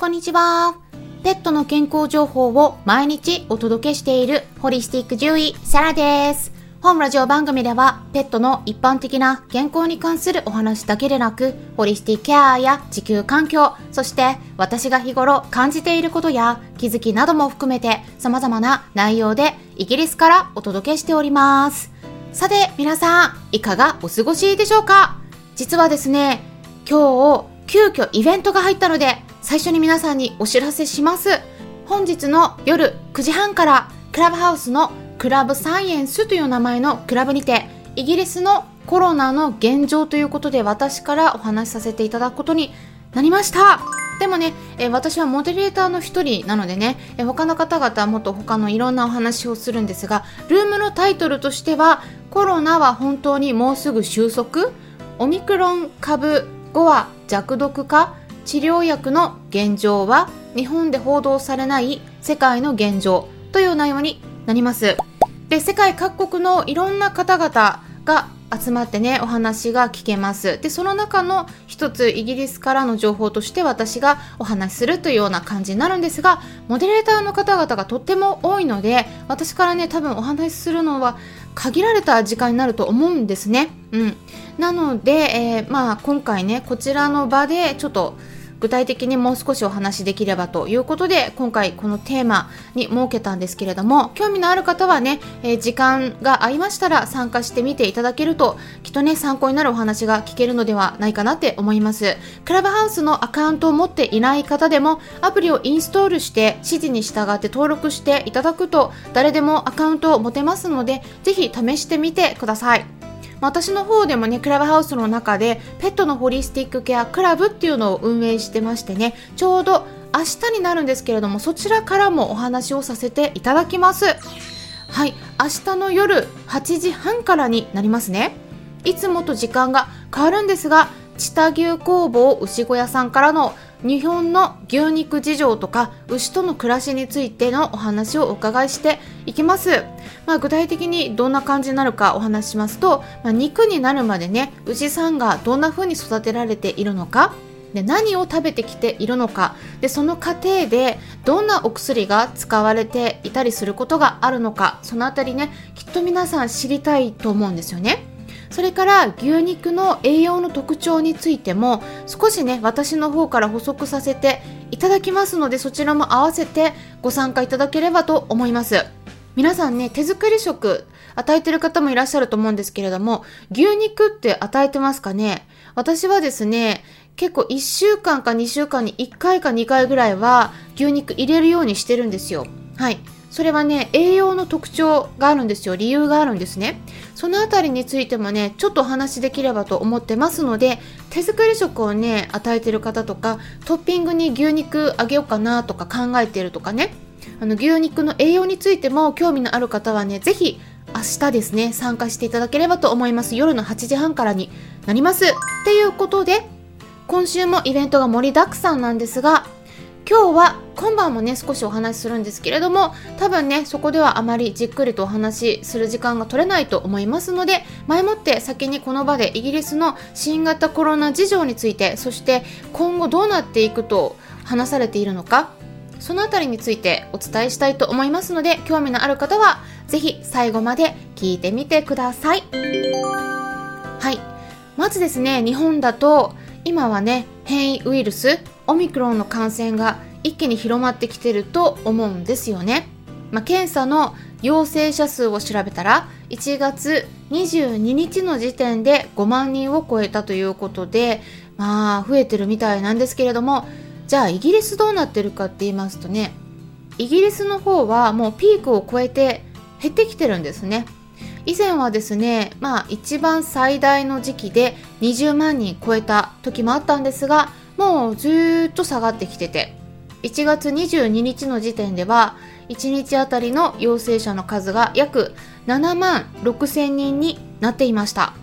こんにちは。ペットの健康情報を毎日お届けしているホリスティック獣医、サラです。本ラジオ番組では、ペットの一般的な健康に関するお話だけでなく、ホリスティックケアや地球環境、そして私が日頃感じていることや気づきなども含めて様々な内容でイギリスからお届けしております。さて、皆さん、いかがお過ごしでしょうか？実はですね、今日、急遽イベントが入ったので、最初に皆さんにお知らせします。本日の夜9時半から、クラブハウスのクラブサイエンスという名前のクラブにて、イギリスのコロナの現状ということで私からお話しさせていただくことになりました。でもね、え私はモデレーターの一人なのでね、え他の方々はもっと他のいろんなお話をするんですが、ルームのタイトルとしては、コロナは本当にもうすぐ収束？オミクロン株後は弱毒化？治療薬の現状は日本で報道されない世界の現状という内容になります。で世界各国のいろんな方々が集まってねお話が聞けます。でその中の一つイギリスからの情報として私がお話しするというような感じになるんですがモデレーターの方々がとっても多いので私からね多分お話しするのは限られた時間になると思うんですね。うん。なので、えー、まあ今回ねこちらの場でちょっと具体的にもう少しお話しできればということで今回このテーマに設けたんですけれども興味のある方はね、えー、時間が合いましたら参加してみていただけるときっとね参考になるお話が聞けるのではないかなって思います。クラブハウスのアカウントを持っていない方でもアプリをインストールして指示に従って登録していただくと誰でもアカウントを持てますのでぜひ試してみてください。私の方でもねクラブハウスの中でペットのホリスティックケアクラブっていうのを運営してましてねちょうど明日になるんですけれどもそちらからもお話をさせていただきます。はい明日の夜8時半からになりますね。いつもと時間が変わるんですが知多牛工房牛小屋さんからの日本の牛肉事情とか牛との暮らしについてのお話をお伺いしていきます、まあ、具体的にどんな感じになるかお話ししますと、まあ、肉になるまでね牛さんがどんな風に育てられているのかで何を食べてきているのかでその過程でどんなお薬が使われていたりすることがあるのかそのあたりねきっと皆さん知りたいと思うんですよね。それから牛肉の栄養の特徴についても少しね私の方から補足させていただきますのでそちらも合わせてご参加いただければと思います。皆さんね手作り食与えてる方もいらっしゃると思うんですけれども牛肉って与えてますかね？私はですね結構1週間か2週間に1回か2回ぐらいは牛肉入れるようにしてるんですよ。はい。それはね栄養の特徴があるんですよ。理由があるんですね。そのあたりについてもねちょっとお話しできればと思ってますので手作り食をね与えてる方とかトッピングに牛肉あげようかなとか考えてるとかね。あの牛肉の栄養についても興味のある方はね是非明日ですね参加していただければと思います。夜の8時半からになります。っていうことで今週もイベントが盛りだくさんなんですが今日は今晩もね少しお話しするんですけれども多分ねそこではあまりじっくりとお話しする時間が取れないと思いますので前もって先にこの場でイギリスの新型コロナ事情についてそして今後どうなっていくと話されているのかそのあたりについてお伝えしたいと思いますので興味のある方はぜひ最後まで聞いてみてください。はい。まずですね日本だと今はね変異ウイルスオミクロンの感染が一気に広まってきてると思うんですよね。まあ、検査の陽性者数を調べたら1月22日の時点で5万人を超えたということでまあ増えてるみたいなんですけれどもじゃあイギリスどうなってるかって言いますとねイギリスの方はもうピークを超えて減ってきてるんですね以前はですねまあ一番最大の時期で20万人超えた時もあったんですがもうずっと下がってきてて1月22日の時点では1日あたりの陽性者の数が約7万6千人になっていました、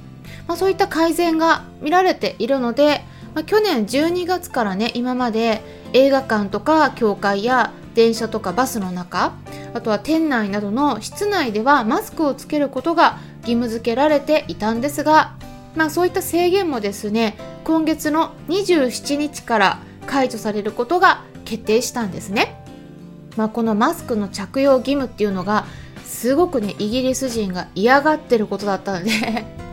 まあ、そういった改善が見られているので、まあ、去年12月からね今まで映画館とか教会や電車とかバスの中あとは店内などの室内ではマスクをつけることが義務付けられていたんですがまあ、そういった制限もですね今月の27日から解除されることが決定したんですね。まあ、このマスクの着用義務っていうのがすごくねイギリス人が嫌がってることだったので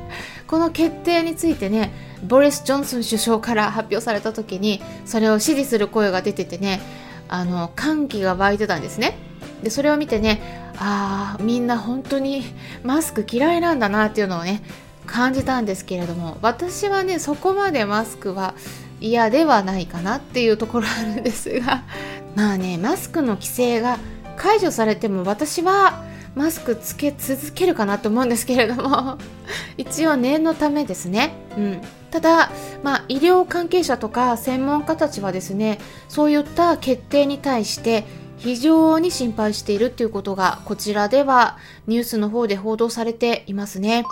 この決定についてねボリス・ジョンソン首相から発表された時にそれを支持する声が出ててねあの歓喜が湧いてたんですねでそれを見てねああみんな本当にマスク嫌いなんだなっていうのをね感じたんですけれども私はねそこまでマスクは嫌ではないかなっていうところあるんですが まあねマスクの規制が解除されても私はマスクつけ続けるかなと思うんですけれども 一応念のためですね、うん、ただ、まあ、医療関係者とか専門家たちはですねそういった決定に対して非常に心配しているということがこちらではニュースの方で報道されていますね。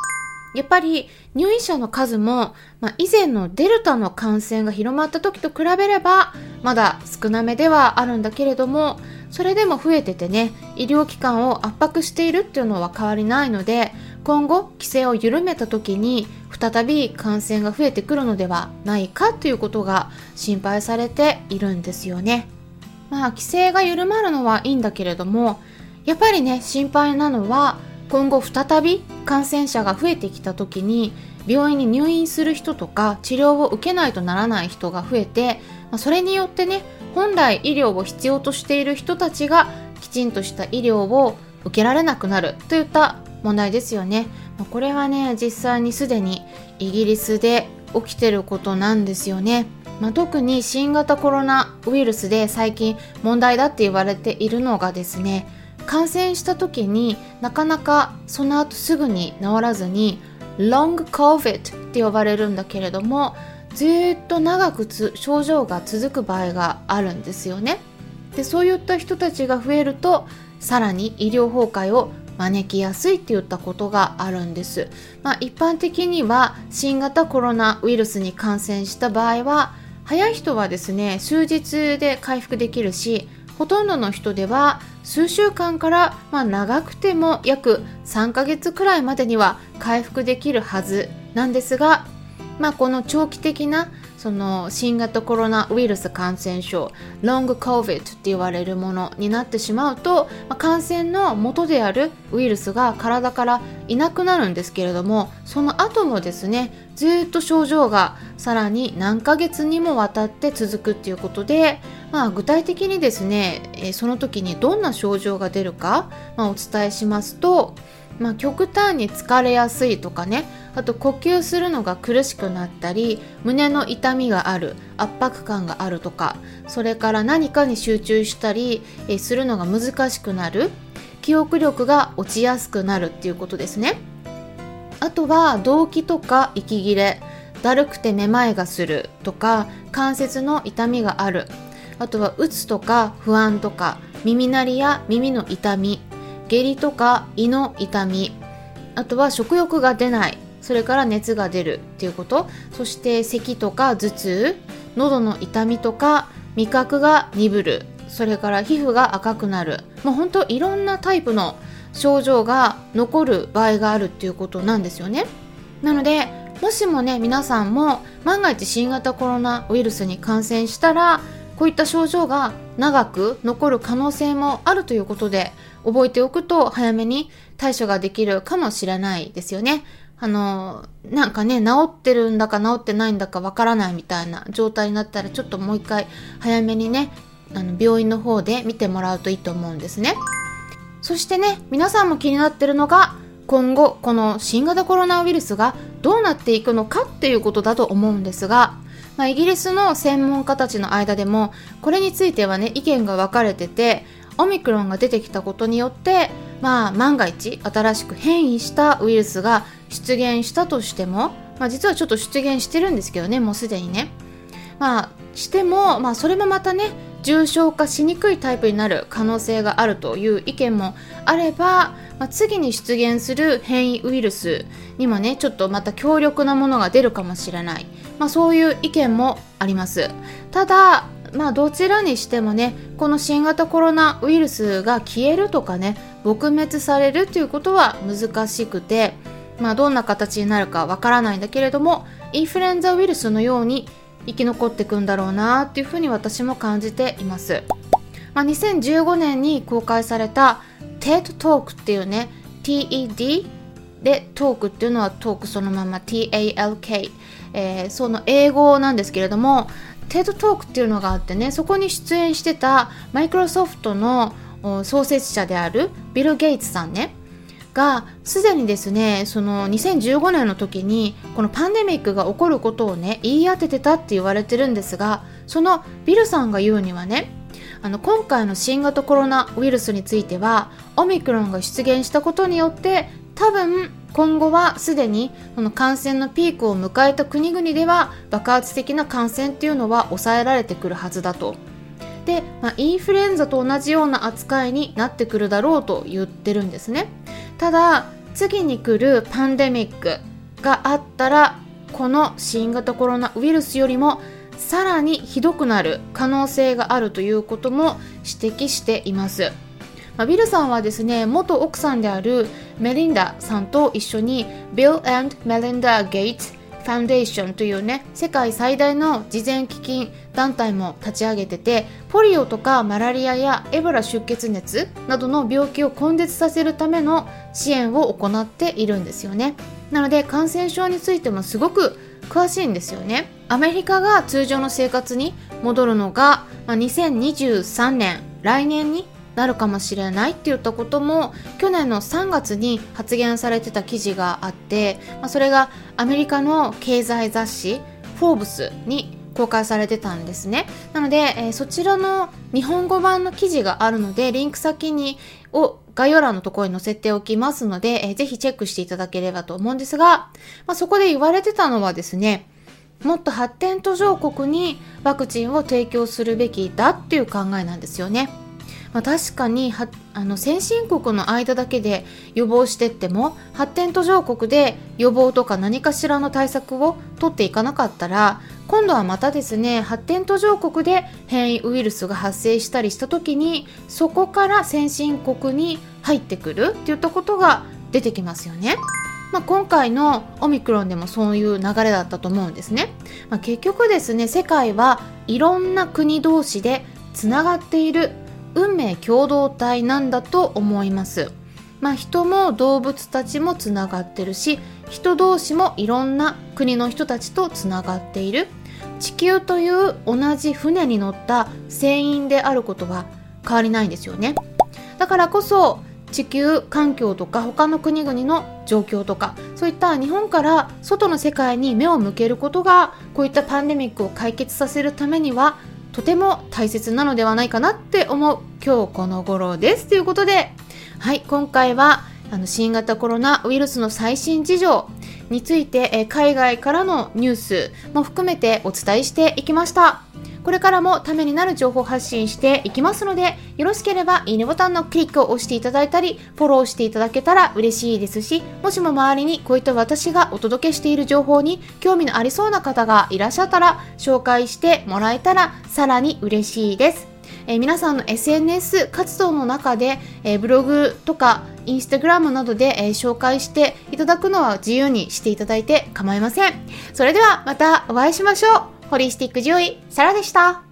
やっぱり入院者の数も、まあ、以前のデルタの感染が広まった時と比べればまだ少なめではあるんだけれどもそれでも増えててね医療機関を圧迫しているっていうのは変わりないので今後規制を緩めた時に再び感染が増えてくるのではないかということが心配されているんですよねまあ規制が緩まるのはいいんだけれどもやっぱりね心配なのは今後再び感染者が増えてきた時に病院に入院する人とか治療を受けないとならない人が増えて、まあ、それによってね本来医療を必要としている人たちがきちんとした医療を受けられなくなるといった問題ですよね。まあ、これはね実際にすでにイギリスで起きてることなんですよね。まあ、特に新型コロナウイルスで最近問題だって言われているのがですね感染した時になかなかその後すぐに治らずに Long COVID って呼ばれるんだけれどもずっと長く症状が続く場合があるんですよね。でそういった人たちが増えるとさらに医療崩壊を招きやすいっていったことがあるんです、まあ、一般的には新型コロナウイルスに感染した場合は早い人はですね数日で回復できるしほとんどの人では数週間から、まあ、長くても約3ヶ月くらいまでには回復できるはずなんですが、まあ、この長期的なその新型コロナウイルス感染症ロング COVID って言われるものになってしまうと、まあ、感染の元であるウイルスが体からいなくなるんですけれどもその後もですねずっと症状がさらに何ヶ月にもわたって続くっていうことで、まあ、具体的にですね、その時にどんな症状が出るか、まあ、お伝えしますと、まあ、極端に疲れやすいとかね。あと呼吸するのが苦しくなったり胸の痛みがある圧迫感があるとかそれから何かに集中したりえするのが難しくなる記憶力が落ちやすくなるっていうことですね。あとは動悸とか息切れだるくてめまいがするとか関節の痛みがある。あとはうつとか不安とか耳鳴りや耳の痛み下痢とか胃の痛みあとは食欲が出ないそれから熱が出るっていうこと。そして咳とか頭痛喉の痛みとか味覚が鈍るそれから皮膚が赤くなる。もうほんといろんなタイプの症状が残る場合があるっていうことなんですよね。なのでもしもね皆さんも万が一新型コロナウイルスに感染したらこういった症状が長く残る可能性もあるということで覚えておくと早めに対処ができるかもしれないですよね。あの、なんかね、治ってるんだか治ってないんだかわからないみたいな状態になったら、ちょっともう一回早めにね、あの病院の方で見てもらうといいと思うんですね。そしてね、皆さんも気になってるのが、今後、この新型コロナウイルスがどうなっていくのかっていうことだと思うんですが、まあ、イギリスの専門家たちの間でも、これについてはね、意見が分かれてて、オミクロンが出てきたことによって、まあ、万が一新しく変異したウイルスが出現したとしても、まあ、実はちょっと出現してるんですけどねもうすでにね。まあしても、まあ、それもまたね重症化しにくいタイプになる可能性があるという意見もあれば、まあ、次に出現する変異ウイルスにもねちょっとまた強力なものが出るかもしれない、まあ、そういう意見もありますただまあどちらにしてもねこの新型コロナウイルスが消えるとかね撲滅されるということは難しくてまあ、どんな形になるかわからないんだけれどもインフルエンザウイルスのように生き残っていくんだろうなっていうふうに私も感じています。まあ、2015年に公開された TED Talk っていうね TED でトークっていうのはトークそのまま TALK、えー、その英語なんですけれども TED Talk っていうのがあってねそこに出演してたマイクロソフトの創設者であるビル・ゲイツさんねがすでにですねその2015年の時にこのパンデミックが起こることをね言い当ててたって言われてるんですがそのビルさんが言うにはねあの今回の新型コロナウイルスについてはオミクロンが出現したことによって多分今後はすでにこの感染のピークを迎えた国々では爆発的な感染っていうのは抑えられてくるはずだと。で、まあ、インフルエンザと同じような扱いになってくるだろうと言ってるんですね。ただ次に来るパンデミックがあったらこの新型コロナウイルスよりもさらにひどくなる可能性があるということも指摘しています。まあ、ビルさんはですね元奥さんであるメリンダさんと一緒に Bill and Melinda Gates Foundation というね世界最大の慈善基金団体も立ち上げててポリオとかマラリアやエボラ出血熱などの病気を根絶させるための支援を行っているんですよね。なので感染症についてもすごく詳しいんですよね。アメリカが通常の生活に戻るのが、まあ、2023年来年になるかもしれないって言ったことも去年の3月に発言されてた記事があって、まあ、それがアメリカの経済雑誌「フォーブス」に公開されてたんですねなので、えー、そちらの日本語版の記事があるのでリンク先にを概要欄のところに載せておきますので、えー、ぜひチェックしていただければと思うんですが、まあ、そこで言われてたのはですねもっと発展途上国にワクチンを提供するべきだっていう考えなんですよね。まあ、確かにはあの先進国の間だけで予防してっても発展途上国で予防とか何かしらの対策を取っていかなかったら今度はまたですね発展途上国で変異ウイルスが発生したりした時にそこから先進国に入ってくるっていったことが出てきますよね。まあ、今回のオミクロンでもそういう流れだったと思うんですね。まあ、結局ですね世界はいろんな国同士でつながっている運命共同体なんだと思います。まあ、人も動物たちもつながってるし人同士もいろんな国の人たちとつながっている地球という同じ船に乗った船員であることは変わりないんですよねだからこそ地球環境とか他の国々の状況とかそういった日本から外の世界に目を向けることがこういったパンデミックを解決させるためにはとても大切なのではないかなって思う今日この頃です。ということではい今回はあの新型コロナウイルスの最新事情について、え海外からのニュースも含めてお伝えしていきました。これからもためになる情報発信していきますので、よろしければいいねボタンのクリックを押していただいたり、フォローしていただけたら嬉しいですし、もしも周りにこういった私がお届けしている情報に興味のありそうな方がいらっしゃったら、紹介してもらえたらさらに嬉しいです。えー、皆さんの SNS 活動の中で、えー、ブログとかインスタグラムなどで、えー、紹介していただくのは自由にしていただいて構いません。それではまたお会いしましょう。ホリスティック獣医、サラでした。